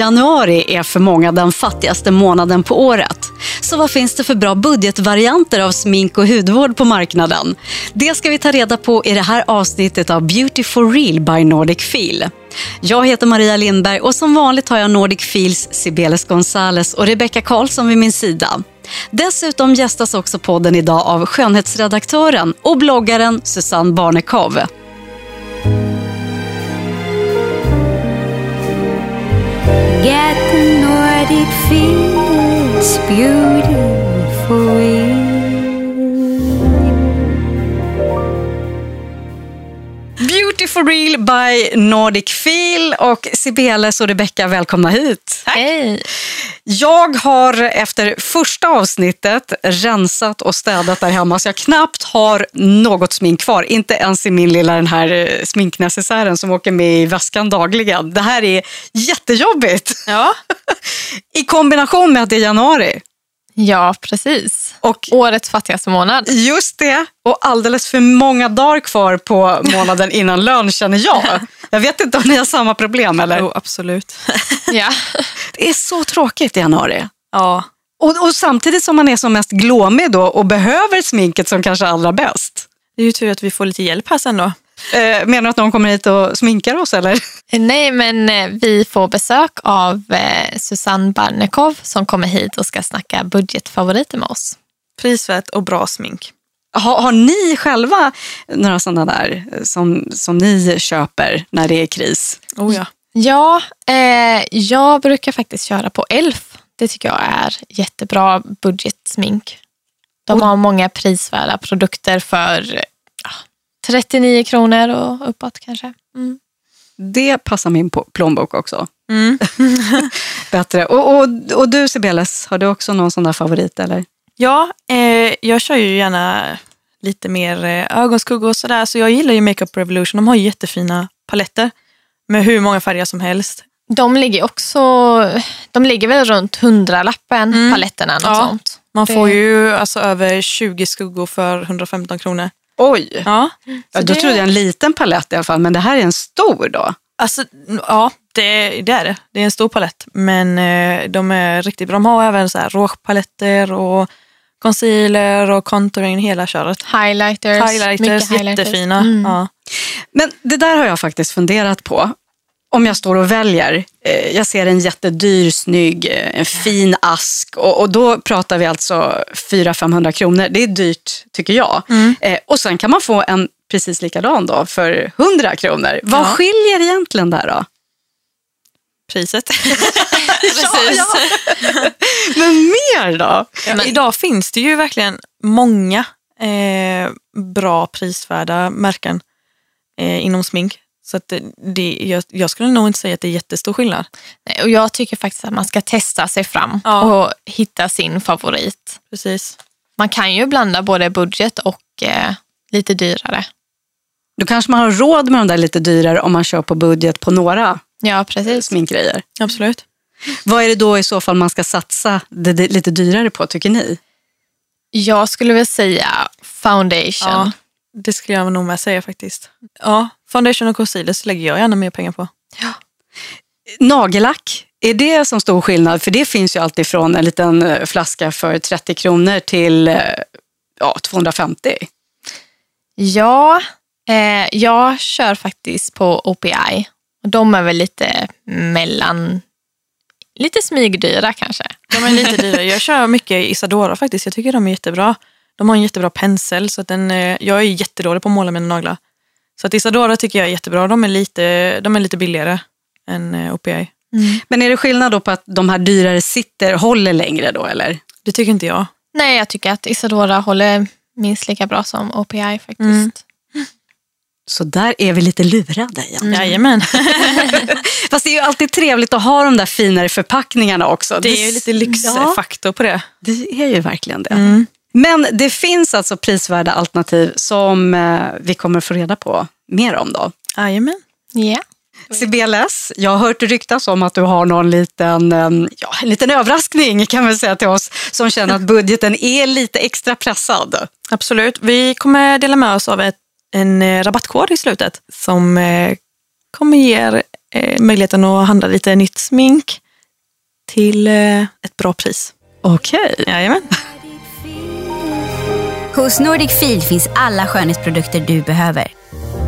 Januari är för många den fattigaste månaden på året. Så vad finns det för bra budgetvarianter av smink och hudvård på marknaden? Det ska vi ta reda på i det här avsnittet av Beauty for real by Nordic Feel. Jag heter Maria Lindberg och som vanligt har jag Nordic Feels Sibeles Gonzales och Rebecca Karlsson vid min sida. Dessutom gästas också podden idag av skönhetsredaktören och bloggaren Susanne Barnekow. The Nordic feel, it's beautiful. Real by Nordic Feel och Sibeles och Rebecca, välkomna hit. Hej! Jag har efter första avsnittet rensat och städat där hemma så jag knappt har något smink kvar. Inte ens i min lilla den här eh, sminknecessären som åker med i väskan dagligen. Det här är jättejobbigt. Ja. I kombination med att det är januari. Ja, precis. Och Årets fattigaste månad. Just det, och alldeles för många dagar kvar på månaden innan lön känner jag. Jag vet inte om ni har samma problem eller? Jo, absolut. Ja. Det är så tråkigt i januari. Ja, Och, och samtidigt som man är som mest glåmig då och behöver sminket som kanske allra bäst. det är ju tur att vi får lite hjälp här sen då. Eh, menar du att någon kommer hit och sminkar oss eller? Nej, men eh, vi får besök av eh, Susanne Barnekow som kommer hit och ska snacka budgetfavoriter med oss. Prisvärt och bra smink. Har, har ni själva några sådana där eh, som, som ni köper när det är kris? Oh ja. Ja, eh, jag brukar faktiskt köra på Elf. Det tycker jag är jättebra budgetsmink. De har många prisvärda produkter för 39 kronor och uppåt kanske. Mm. Det passar min på- plånbok också. Mm. Bättre. Och, och, och du Sibeles, har du också någon sån där favorit eller? Ja, eh, jag kör ju gärna lite mer eh, ögonskuggor och sådär. Så jag gillar ju Makeup Revolution. De har ju jättefina paletter med hur många färger som helst. De ligger också, de ligger väl runt hundralappen Mm. paletterna, något Ja. sånt. Man Det- får ju alltså över 20 skuggor för 115 kronor. Oj! Ja, Ja, då det- trodde jag en liten palett i alla fall, men det här är en stor då. alltså ja, det, det är det. Det är en stor palett. Men eh, de är riktigt bra. De har även så här rouge-paletter och concealer och contouring, hela köret. Highlighters. Highlighters, mycket highlighters. jättefina. Mm. Ja. Men det där har jag faktiskt funderat på. Om jag står och väljer, eh, jag ser en jättedyr, snygg, eh, en fin ask och, och då pratar vi alltså 400-500 kronor. Det är dyrt tycker jag. Mm. Eh, och sen kan man få en precis likadan då för 100 kronor. Vad Ja. skiljer egentligen där då? Priset. Precis. Men mer då? Men idag finns det ju verkligen många eh, bra prisvärda märken eh, inom smink. Så att det, jag, jag skulle nog inte säga att det är jättestor skillnad. Nej, Och jag tycker faktiskt att man ska testa sig fram Ja. och hitta sin favorit. Precis. Man kan ju blanda både budget och eh, lite dyrare. Då kanske man har råd med de där lite dyrare om man kör på budget på några Ja, precis. sminkgrejer. Absolut. Vad är det då i så fall man ska satsa det, det lite dyrare på tycker ni? Jag skulle väl säga foundation. Ja, det skulle jag nog med säga faktiskt. Ja, foundation och concealer lägger jag gärna mer pengar på. Nagellack, är det som stor skillnad? För det finns ju alltid från en liten eh, flaska för 30 kronor till eh, ja, 250. Ja, eh, jag kör faktiskt på OPI. De är väl lite mellan, lite smygdyra kanske. De är lite dyrare. Jag kör mycket Isadora faktiskt. Jag tycker de är jättebra. De har en jättebra pensel. Så att den, eh, jag är jättedålig på att måla mina naglar. Så att Isadora tycker jag är jättebra. De är lite, de är lite billigare än eh, OPI. Men är det skillnad då på att de här dyrare sitter, håller längre då eller? Det tycker inte jag. Nej, jag tycker att Isadora håller minst lika bra som OPI faktiskt. Mm. Så där är vi lite lurade igen. Jajamän. Fast det är ju alltid trevligt att ha de där finare förpackningarna också. Det är ju lite lyxfaktor på det. Det är ju verkligen det. Mm. Men det finns alltså prisvärda alternativ som eh, vi kommer få reda på mer om då. Jajamän. Ja. Sibeles, jag har hört ryktas om att du har någon liten, eh, ja, en liten överraskning kan vi säga till oss som känner att budgeten är lite extra pressad. Absolut. Vi kommer dela med oss av ett, en eh, rabattkod i slutet som kommer ge er möjligheten att handla lite nytt smink till ett bra pris. Okej. Jajamän. Hos Nordic Feel finns alla skönhetsprodukter du behöver.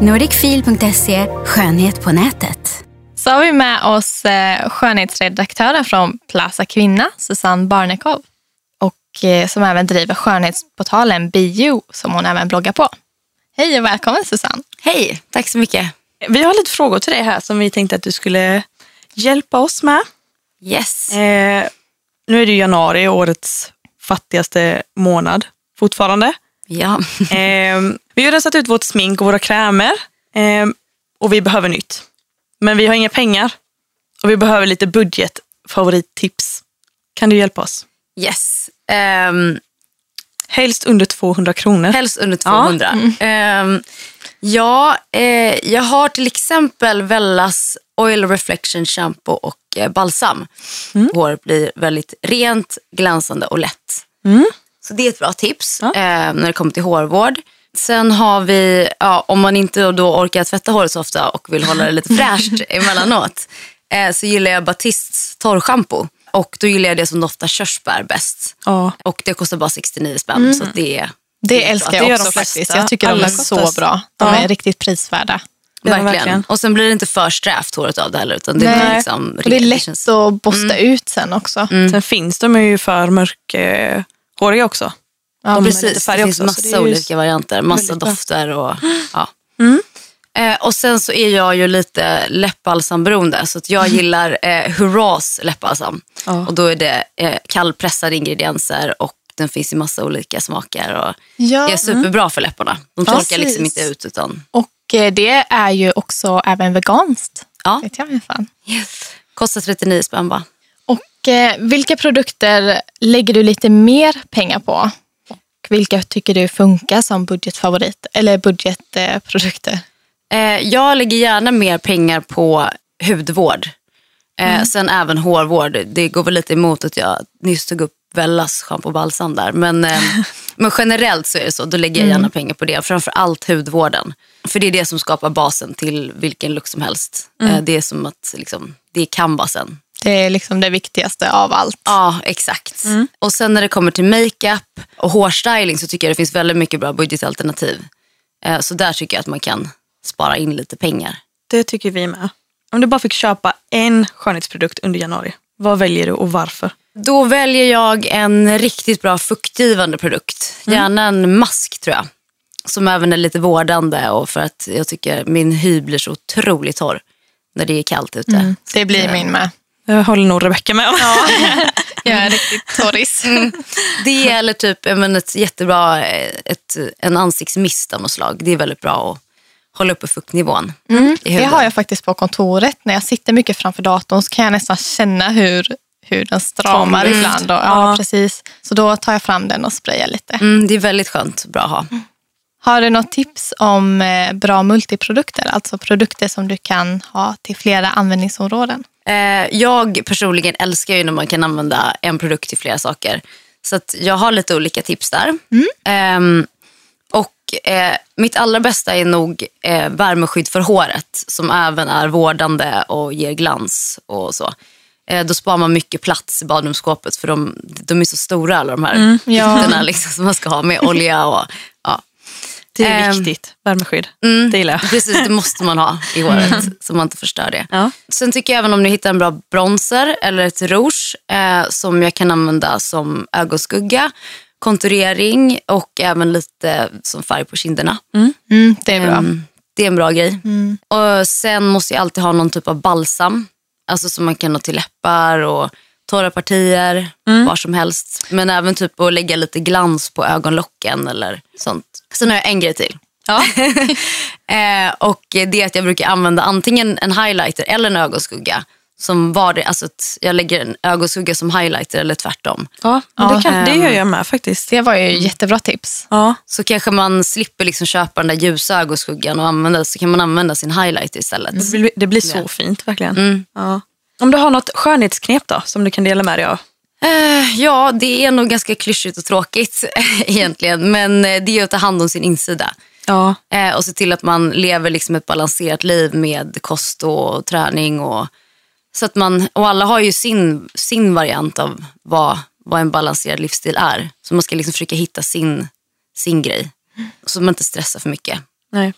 Nordicfeel.se Skönhet på nätet. Så har vi med oss eh, skönhetsredaktören från Plaza Kvinna, Susanne Barnekow. Och eh, som även driver skönhetsportalen Bio som hon även bloggar på. Hej och välkommen Susanne. Hej, tack så mycket. Vi har lite frågor till dig här som vi tänkte att du skulle hjälpa oss med. Yes. Eh, nu är det januari, årets fattigaste månad fortfarande. Ja. Eh, vi har rensat ut vårt smink och våra krämer eh, och vi behöver nytt. Men vi har inga pengar och vi behöver lite budgetfavorittips. Kan du hjälpa oss? Yes. Ehm, Helst under 200 kronor. helst under 200. Ehm, ja, eh, jag har till exempel Vellas Oil Reflection Shampoo och eh, balsam. Håret blir väldigt rent, glänsande och lätt. Så det är ett bra tips Ja. eh, när det kommer till hårvård. Sen har vi, ja, om man inte då orkar tvätta håret så ofta och vill hålla det lite fräscht emellanåt, eh, så gillar jag Batists torrschampo. Och då gillar jag det som doftar körsbär bäst. Ja. Och det kostar bara 69 spänn. Så att det är Det älskar Det jag gör också de faktiskt. Jag tycker de Alla är så kostar- bra. De Ja. är riktigt prisvärda. Det är de verkligen. verkligen. Och sen blir det inte för strävt håret av det heller. Utan det Nej. blir liksom Och det är lätt känns- att borsta ut sen också. Sen finns de ju för mörkhåriga också. Ja, De Precis, det finns det massa ju olika varianter. Massa dofter och ja. Eh, och sen så är jag ju lite läppbalsamberoende så att jag gillar eh, Hurras läppbalsam. Ja. Och då är det eh, kallpressade ingredienser och den finns i massa olika smaker och Ja. är superbra för läpparna. De torkar Precis. liksom inte ut utan Och eh, det är ju också även veganskt. ja. Vet jag alla fall. Kostar 39 spänn bara. Eh, vilka produkter lägger du lite mer pengar på? Och vilka tycker du funkar som budgetfavorit eller budgetprodukter? Eh, jag lägger gärna mer pengar på hudvård. Eh, Sen även hårvård. Det går väl lite emot att jag nyss tog upp Vellas schampo och balsam där. Men, men generellt så är det så. Då lägger jag gärna pengar på det. Framför allt hudvården. För det är det som skapar basen till vilken look som helst. Eh, det är som att liksom, det är canvasen. Det är liksom det viktigaste av allt. Ja, exakt. Och sen när det kommer till makeup och hårstyling så tycker jag det finns väldigt mycket bra budgetalternativ. Eh, så där tycker jag att man kan spara in lite pengar. Det tycker vi med. Om du bara fick köpa en skönhetsprodukt under januari, vad väljer du och varför? Då väljer jag en riktigt bra fuktgivande produkt. Gärna en mask tror jag. Som även är lite vårdande och för att jag tycker min hy blir så otroligt torr när det är kallt ute. Det blir min med. Jag håller nog Rebecka med. Jag är riktigt torris. Det eller typ men, ett jättebra eh, ett, en ansiktsmist av något slag. Det är väldigt bra att hålla uppe fuktnivån i Det har jag faktiskt på kontoret. När jag sitter mycket framför datorn så kan jag nästan känna hur, hur den stramar Tom. ibland. Och, ja, Ja. precis. Så då tar jag fram den och sprayar lite. Mm, det är väldigt skönt bra att ha. Har du något tips om eh, bra multiprodukter? Alltså produkter som du kan ha till flera användningsområden? Eh, jag personligen älskar ju när man kan använda en produkt till flera saker. Så jag har lite olika tips där. Ehm, och eh, mitt allra bästa är nog värmeskydd för håret som även är vårdande och ger glans och så. Då sparar man mycket plats i badrumsskåpet för de, de är så stora alla de här ja. kitterna liksom, som man ska ha med olja och ja. Det är Ehm, viktigt. Värmeskydd. Mm, Det gillar jag. Precis, det måste man ha i håret så man inte förstör det. Ja. Sen tycker jag även om ni hittar en bra bronzer eller ett rouge eh, som jag kan använda som ögonskugga, konturering och även lite som färg på kinderna. Mm, det är bra. Ehm, det är en bra grej. Och Sen måste jag alltid ha någon typ av balsam. Alltså som man kan ha till läppar och torra partier, var som helst. Men även typ att lägga lite glans på ögonlocken eller sånt. Sen har jag en grej till. eh, och det är att jag brukar använda antingen en highlighter eller en ögonskugga. Som var det, alltså att jag lägger en ögonskugga som highlighter eller tvärtom. Ja, men Ja, det, kan, det ehm, gör jag med faktiskt. Det var ju jättebra tips. Ja. Så kanske man slipper liksom köpa den där ljusa ögonskuggan och använda, så kan man använda sin highlighter istället. Det blir, det blir så Ja. fint verkligen. Mm. Ja. Om du har något skönhetsknep då, som du kan dela med dig av? Eh, ja, det är nog ganska klyschigt och tråkigt egentligen. Men eh, det är att ta hand om sin insida. Ja. Eh, och se till att man lever liksom ett balanserat liv med kost och träning och Så att man, och alla har ju sin, sin variant av vad, vad en balanserad livsstil är. Så man ska liksom försöka hitta sin, sin grej. Så man inte stressar för mycket. Nej.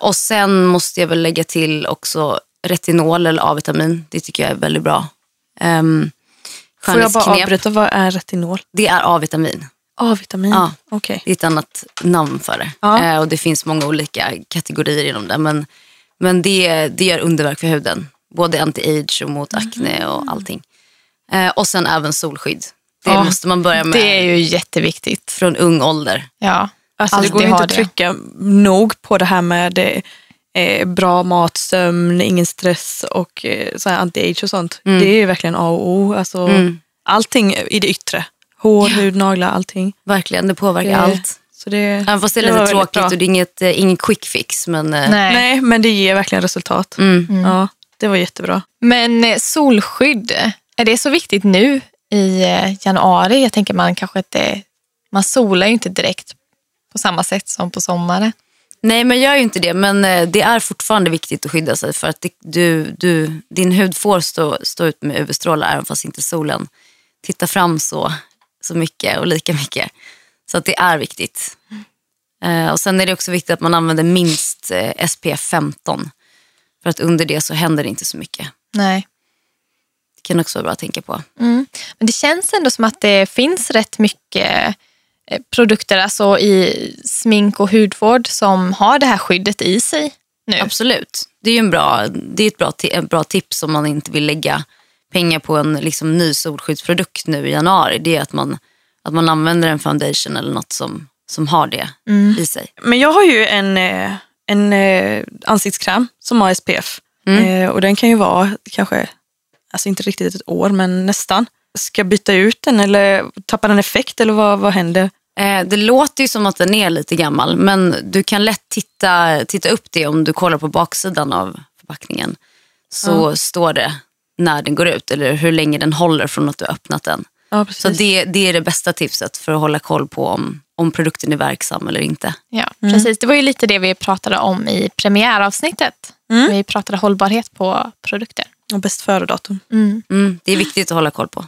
Och sen måste jag väl lägga till också retinol eller A-vitamin. Det tycker jag är väldigt bra. Um, Får jag bara avbryta, vad är retinol? Det är A-vitamin. A-vitamin, Ja. okej. Det är ett annat namn för det. Ja. Eh, och det finns många olika kategorier inom det. Men, men det, det gör underverk för huden. Både anti-age och mot akne och allting. Eh, och sen även solskydd. Det Ja, måste man börja med Det är ju jätteviktigt. från ung ålder. Ja. Alltså, det går inte att det. trycka nog på det här med eh, bra mat, sömn, ingen stress och eh, så anti-age och sånt. Mm. Det är ju verkligen A och O. Alltså, Mm. Allting i det yttre. Hår, hud, naglar, allting. Verkligen, det påverkar Det- allt. Så det, Även fast det är lite tråkigt och det är inget, eh, ingen quick fix. Men, Nej. Nej, men det ger verkligen resultat. Mm. Ja, det var jättebra. Men solskydd, är det så viktigt nu i januari? Jag tänker man kanske inte, man solar ju inte direkt på samma sätt som på sommaren. Nej, men jag gör ju inte det. Men eh, det är fortfarande viktigt att skydda sig för att det, du, du, din hud får stå, stå ut med UV-strålar även fast inte solen tittar fram så, så mycket och lika mycket. Så att det är viktigt. Eh, och Sen är det också viktigt att man använder minst eh, SPF 15. För att under det så händer det inte så mycket. Nej. Det kan också vara bra att tänka på. Mm. Men det känns ändå som att det finns rätt mycket produkter alltså i smink och hudvård som har det här skyddet i sig nu. Absolut. Det är ju en bra, det är ett bra, ett bra tips om man inte vill lägga pengar på en liksom, ny solskyddsprodukt nu i januari. Det är att man, att man använder en foundation eller något som, som har det i sig. Men jag har ju en, eh, en eh, ansiktskräm som har SPF. Mm. Eh, och den kan ju vara kanske, alltså inte riktigt ett år, men nästan. Ska byta ut den eller tappar den effekt eller vad, vad händer? Eh, det låter ju som att den är lite gammal men du kan lätt titta, titta upp det om du kollar på baksidan av förpackningen. Så står det när den går ut eller hur länge den håller från att du har öppnat den. Ja, Så det, det är det bästa tipset för att hålla koll på om, om produkten är verksam eller inte. Ja, precis. Det var ju lite det vi pratade om i premiäravsnittet. Vi pratade hållbarhet på produkter. Och bäst före-datum. Mm, det är viktigt att hålla koll på.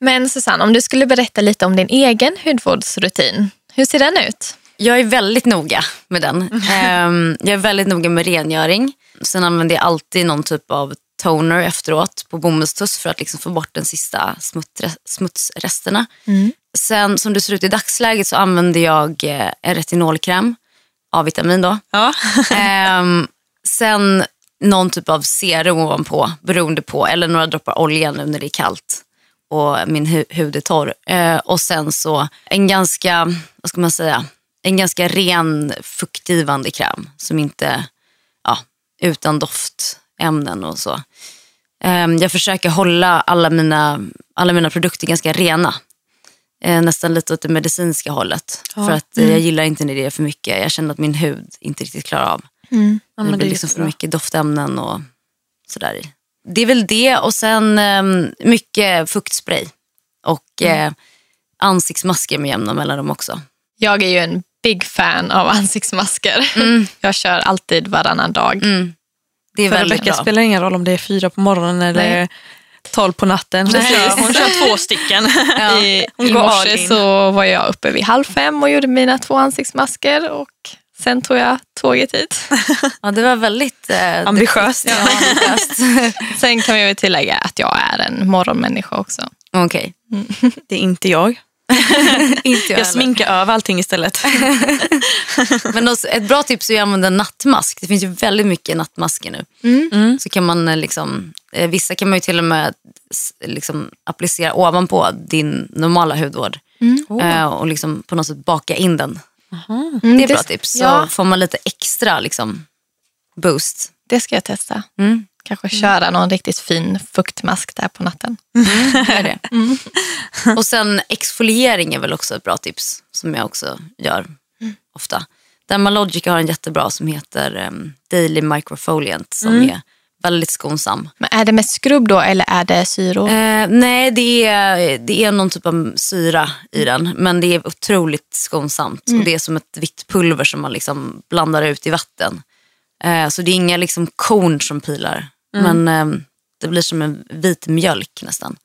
Men Susanne, om du skulle berätta lite om din egen hudvårdsrutin. Hur ser den ut? Jag är väldigt noga med den. Ehm, jag är väldigt noga med rengöring. Sen använder jag alltid någon typ av toner efteråt på bomullstuss för att liksom få bort den sista smutsresterna. Sen som det ser ut i dagsläget så använder jag eh, en retinolkräm, A-vitamin då. Ja. Ehm, sen någon typ av serum ovanpå beroende på, eller några droppar olja nu när det är kallt och min hu- hud är torr. Eh, och sen så en ganska, vad ska man säga, en ganska ren fuktgivande kräm som inte, ja, utan doftämnen och så. Ehm, jag försöker hålla alla mina, alla mina produkter ganska rena. Eh, nästan lite åt det medicinska hållet. För att eh, jag gillar inte när det är för mycket. Jag känner att min hud inte riktigt klarar av. Ja, det men blir liksom för mycket doftämnen och sådär i. Det är väl det och sen eh, mycket fuktspray. Och Mm. eh, ansiktsmasker med jämna mellanrum också. Jag är ju en big fan av ansiktsmasker. Jag kör alltid varannan dag. Mm. Det är För väldigt Rebecka bra. spelar ingen roll om det är fyra på morgonen eller Nej. tolv på natten. Hon kör, hon kör två stycken. I, Hon I all morse så var jag uppe vid halv fem och gjorde mina två ansiktsmasker och sen tog jag tåget hit. Ja, det var väldigt eh, Ambitiöst. Ja, ambitiöst. Sen kan vi tillägga att jag är en morgonmänniska också. Okej. Det är inte jag. Inte jag, Jag sminkar över allting istället. Men också, ett bra tips är att använda nattmask. Det finns ju väldigt mycket nattmasker nu. Mm. Så kan man eh, liksom, eh, vissa kan man ju till och med liksom, applicera ovanpå din normala hudvård. Eh, och liksom på något sätt baka in den. Det är ett bra tips. Så Ja, får man lite extra liksom, boost. det ska jag testa. Mm. Kanske köra någon riktigt fin fuktmask där på natten. Gör det. Och sen exfoliering är väl också ett bra tips som jag också gör ofta. Dermalogica har en jättebra som heter um, Daily Microfoliant som är väldigt skonsam. Men är det med skrubb då eller är det syror? Eh, nej, det är, det är någon typ av syra i den men det är otroligt skonsamt. Och det är som ett vitt pulver som man liksom blandar ut i vatten. Eh, så det är inga liksom korn som pilar Men eh, det blir som en vit mjölk nästan.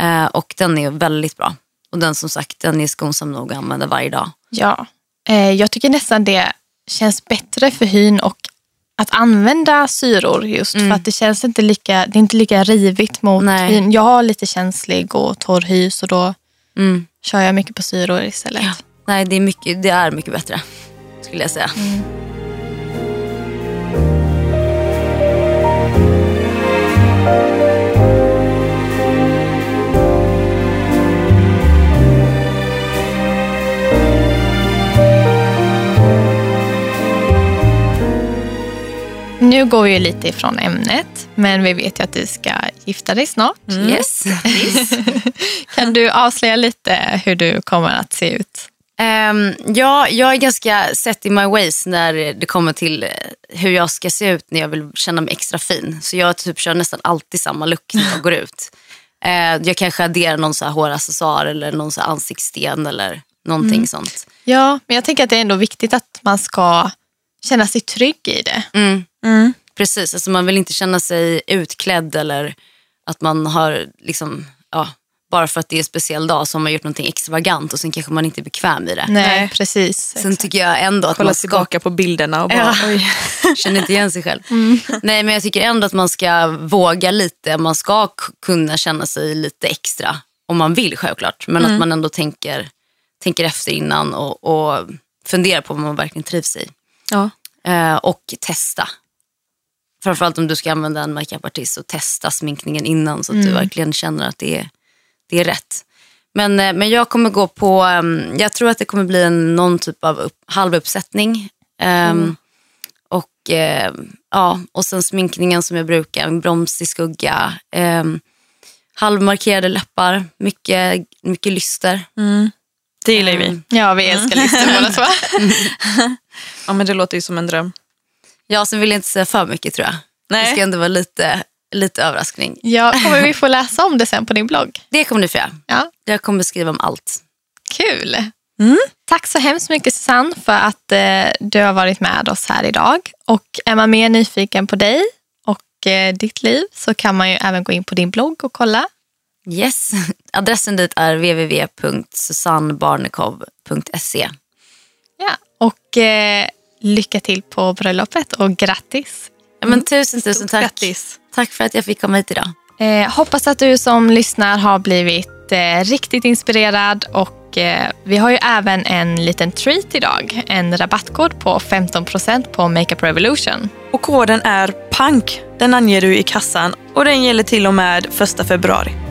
Eh, och den är väldigt bra. Och den som sagt, den är skonsam nog att använda varje dag. Ja, eh, jag tycker nästan det känns bättre för hyn och att använda syror just för att det känns inte lika, det är inte lika rivigt mot Nej. hyn. Jag har lite känslig och torr hy så då Mm. kör jag mycket på syror istället. Ja. Nej, det är, mycket, det är mycket bättre skulle jag säga. Nu går vi ju lite ifrån ämnet, men vi vet ju att du ska gifta dig snart. Yes. Kan du avslöja lite hur du kommer att se ut? Ehm, ja, jag är ganska set in my ways när det kommer till eh, hur jag ska se ut när jag vill känna mig extra fin. Så jag typ kör nästan alltid samma look när jag går ut. Eh, jag kanske adderar någon så här håraccessoar eller någon så ansiktssten eller någonting sånt. Ja, men jag tänker att det är ändå viktigt att man ska känna sig trygg i det. Mm. Precis, alltså man vill inte känna sig utklädd eller att man har liksom, ja, bara för att det är en speciell dag så har man gjort någonting extravagant och sen kanske man inte är bekväm i det. Nej, precis. Sen tycker jag ändå att Kolla man ska tillbaka på bilderna och bara, Ja. oj. känner inte igen sig själv. Mm. Nej men jag tycker ändå att man ska våga lite. Man ska kunna känna sig lite extra. Om man vill självklart. Men Mm. att man ändå tänker, tänker efter innan och, och funderar på vad man verkligen trivs i. Ja. Eh, och testa. Framförallt om du ska använda en makeupartist så testa sminkningen innan så att Mm. du verkligen känner att det är, det är rätt. Men, eh, men jag kommer gå på, ehm, jag tror att det kommer bli en, någon typ av upp, halvuppsättning. Ehm, och, eh, ja, och sen sminkningen som jag brukar, en bromsig skugga. Um, halvmarkerade läppar, mycket, mycket lyster. Det gillar ju vi. Ja, vi älskar listor båda två. Ja, men det låter ju som en dröm. Ja, sen vill jag inte säga för mycket tror jag. Det Nej. ska ändå vara lite, lite överraskning. Ja, kommer vi få läsa om det sen på din blogg? Det kommer du få göra. Ja, Jag kommer skriva om allt. kul. Tack så hemskt mycket Susanne för att eh, du har varit med oss här idag. Och är man mer nyfiken på dig och eh, ditt liv så kan man ju även gå in på din blogg och kolla. Yes. Adressen dit är www.susannbarnekow.se. Ja. Och eh, lycka till på bröllopet och grattis. Ja, men tusen, tusen tack. Grattis. Tack för att jag fick komma hit idag. Eh, hoppas att du som lyssnar har blivit eh, riktigt inspirerad och eh, vi har ju även en liten treat idag. En rabattkod på 15% på Makeup Revolution. Och koden är PANK. Den anger du i kassan och den gäller till och med första februari.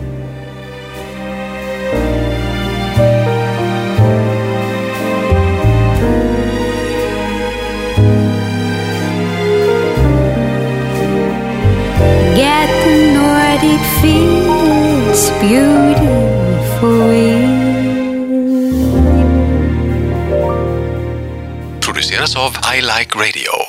The Nordic feel, it's beautiful. produceras av I Like Radio.